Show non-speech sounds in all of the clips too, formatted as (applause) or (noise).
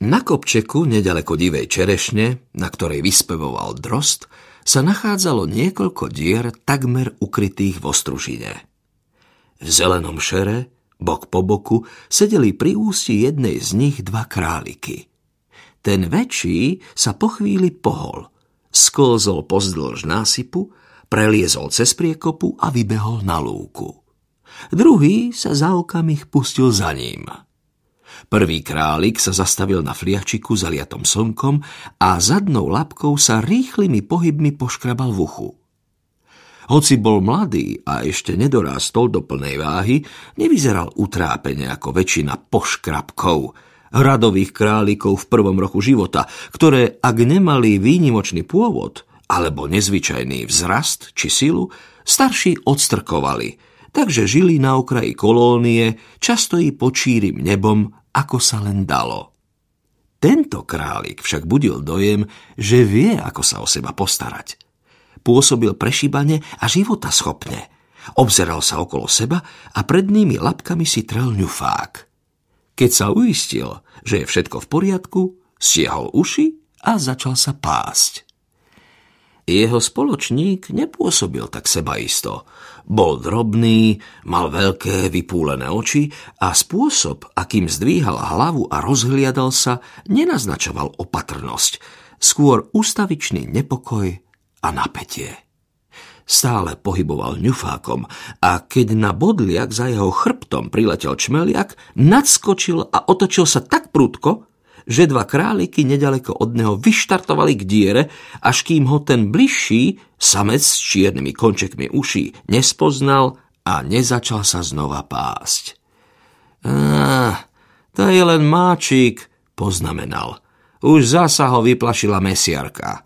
Na kopčeku, nedaleko divej čerešne, na ktorej vyspevoval drost, sa nachádzalo niekoľko dier takmer ukrytých v ostružine. V zelenom šere, bok po boku, sedeli pri ústi jednej z nich dva králiky. Ten väčší sa po chvíli pohol, sklzol pozdĺž násypu, preliezol cez priekopu a vybehol na lúku. Druhý sa za okamih pustil za ním. Prvý králik sa zastavil na fliačiku zaliatom slnkom a zadnou labkou sa rýchlymi pohybmi poškrabal v uchu. Hoci bol mladý a ešte nedorástol do plnej váhy, nevyzeral utrápene ako väčšina poškrabkov, hradových králikov v prvom roku života, ktoré, ak nemali výnimočný pôvod alebo nezvyčajný vzrast či silu, starší odstrkovali, takže žili na okraji kolónie, často i pod nebom ako sa len dalo. Tento králik však budil dojem, že vie, ako sa o seba postarať. Pôsobil prešibane a života schopne. Obzeral sa okolo seba a prednými labkami si trel ňufák. Keď sa uistil, že je všetko v poriadku, stiehol uši a začal sa pásť. Jeho spoločník nepôsobil tak sebaisto. Bol drobný, mal veľké vypúlené oči a spôsob, akým zdvíhal hlavu a rozhliadal sa, nenaznačoval opatrnosť, skôr ustavičný nepokoj a napätie. Stále pohyboval ňufákom a keď na bodliak za jeho chrbtom priletel čmeliak, nadskočil a otočil sa tak prudko, že dva králiky nedaleko od neho vyštartovali k diere, až kým ho ten bližší, samec s čiernymi končekmi uší, nespoznal a nezačal sa znova pásť. Á, to je len máčik, poznamenal. Už zasa ho vyplašila mesiarka.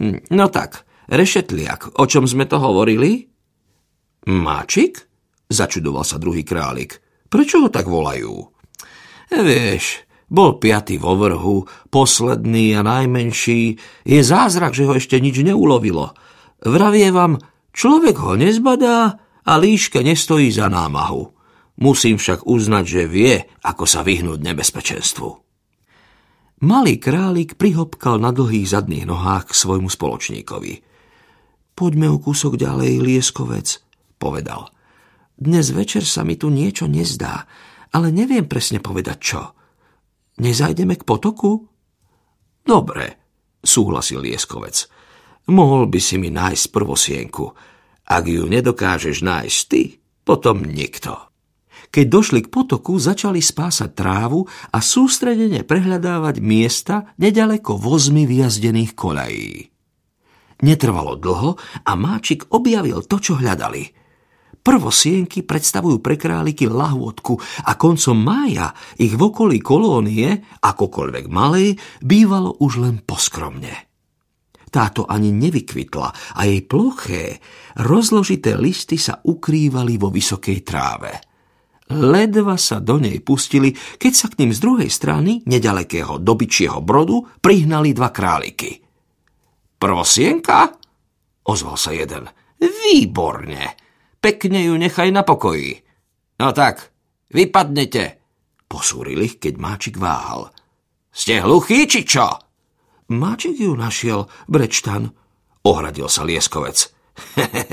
Hm, no tak, rešetliak, o čom sme to hovorili? Máčik? Začudoval sa druhý králik. Prečo ho tak volajú? Vieš, bol piatý vo vrhu, posledný a najmenší. Je zázrak, že ho ešte nič neulovilo. Vravie vám, človek ho nezbadá a líške nestojí za námahu. Musím však uznať, že vie, ako sa vyhnúť nebezpečenstvu. Malý králik prihopkal na dlhých zadných nohách k svojmu spoločníkovi. Poďme o kúsok ďalej, lieskovec, povedal. Dnes večer sa mi tu niečo nezdá, ale neviem presne povedať čo. Nezajdeme k potoku? Dobre, súhlasil Lieskovec. Mohol by si mi nájsť prvosienku. Ak ju nedokážeš nájsť ty, potom nikto. Keď došli k potoku, začali spásať trávu a sústredene prehľadávať miesta nedaleko vozmi vyjazdených koľají. Netrvalo dlho a Máčik objavil to, čo hľadali – Prvosienky predstavujú pre králiky lahôdku a koncom mája ich v okolí kolónie, akokoľvek malej, bývalo už len poskromne. Táto ani nevykvitla a jej ploché, rozložité listy sa ukrývali vo vysokej tráve. Ledva sa do nej pustili, keď sa k ním z druhej strany, nedalekého dobyčieho brodu, prihnali dva králiky. Prvosienka? Ozval sa jeden. Výborne! Pekne ju nechaj na pokoji. No tak, vypadnete. Posúril ich, keď Máčik váhal. Ste hluchí, či čo? Máčik ju našiel, Brečtan. Ohradil sa Lieskovec.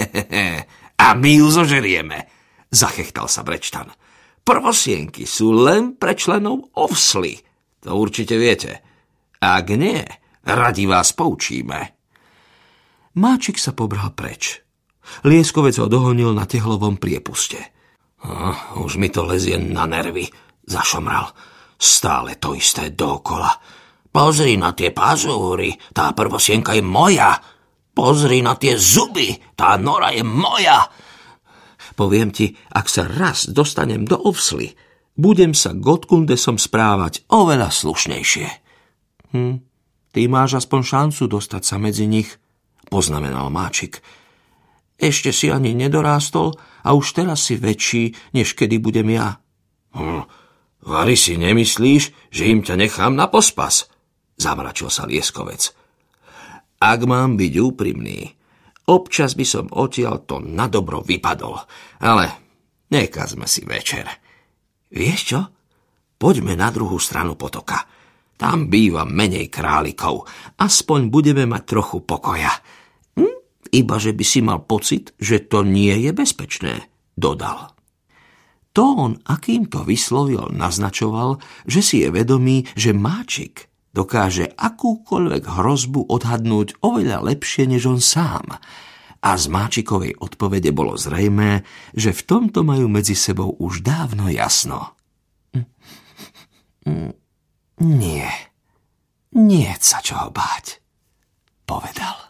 (laughs) A my ju zožerieme, zachechtal sa Brečtan. Prvosienky sú len pre členov ovsly. To určite viete. Ak nie, radi vás poučíme. Máčik sa pobral preč. Lieskovec ho dohonil na tehlovom priepuste. Oh, už mi to lezie na nervy, zašomral. Stále to isté dokola. Pozri na tie pazúry, tá prvosienka je moja. Pozri na tie zuby, tá nora je moja. Poviem ti, ak sa raz dostanem do ovsly, budem sa Gotkundesom správať oveľa slušnejšie. Hm, ty máš aspoň šancu dostať sa medzi nich, poznamenal Máčik. Ešte si ani nedorástol a už teraz si väčší, než kedy budem ja. Hm, Vary si nemyslíš, že im ťa nechám na pospas? Zamračil sa Lieskovec. Ak mám byť úprimný, občas by som odtiaľ to na dobro vypadol, ale nekazme si večer. Vieš čo? Poďme na druhú stranu potoka. Tam býva menej králikov. Aspoň budeme mať trochu pokoja. Hm? Iba, že by si mal pocit, že to nie je bezpečné, dodal. Tón, akým to vyslovil, naznačoval, že si je vedomý, že Máčik dokáže akúkoľvek hrozbu odhadnúť oveľa lepšie než on sám. A z Máčikovej odpovede bolo zrejmé, že v tomto majú medzi sebou už dávno jasno. (laughs) Nie, nie sa čoho báť, povedal.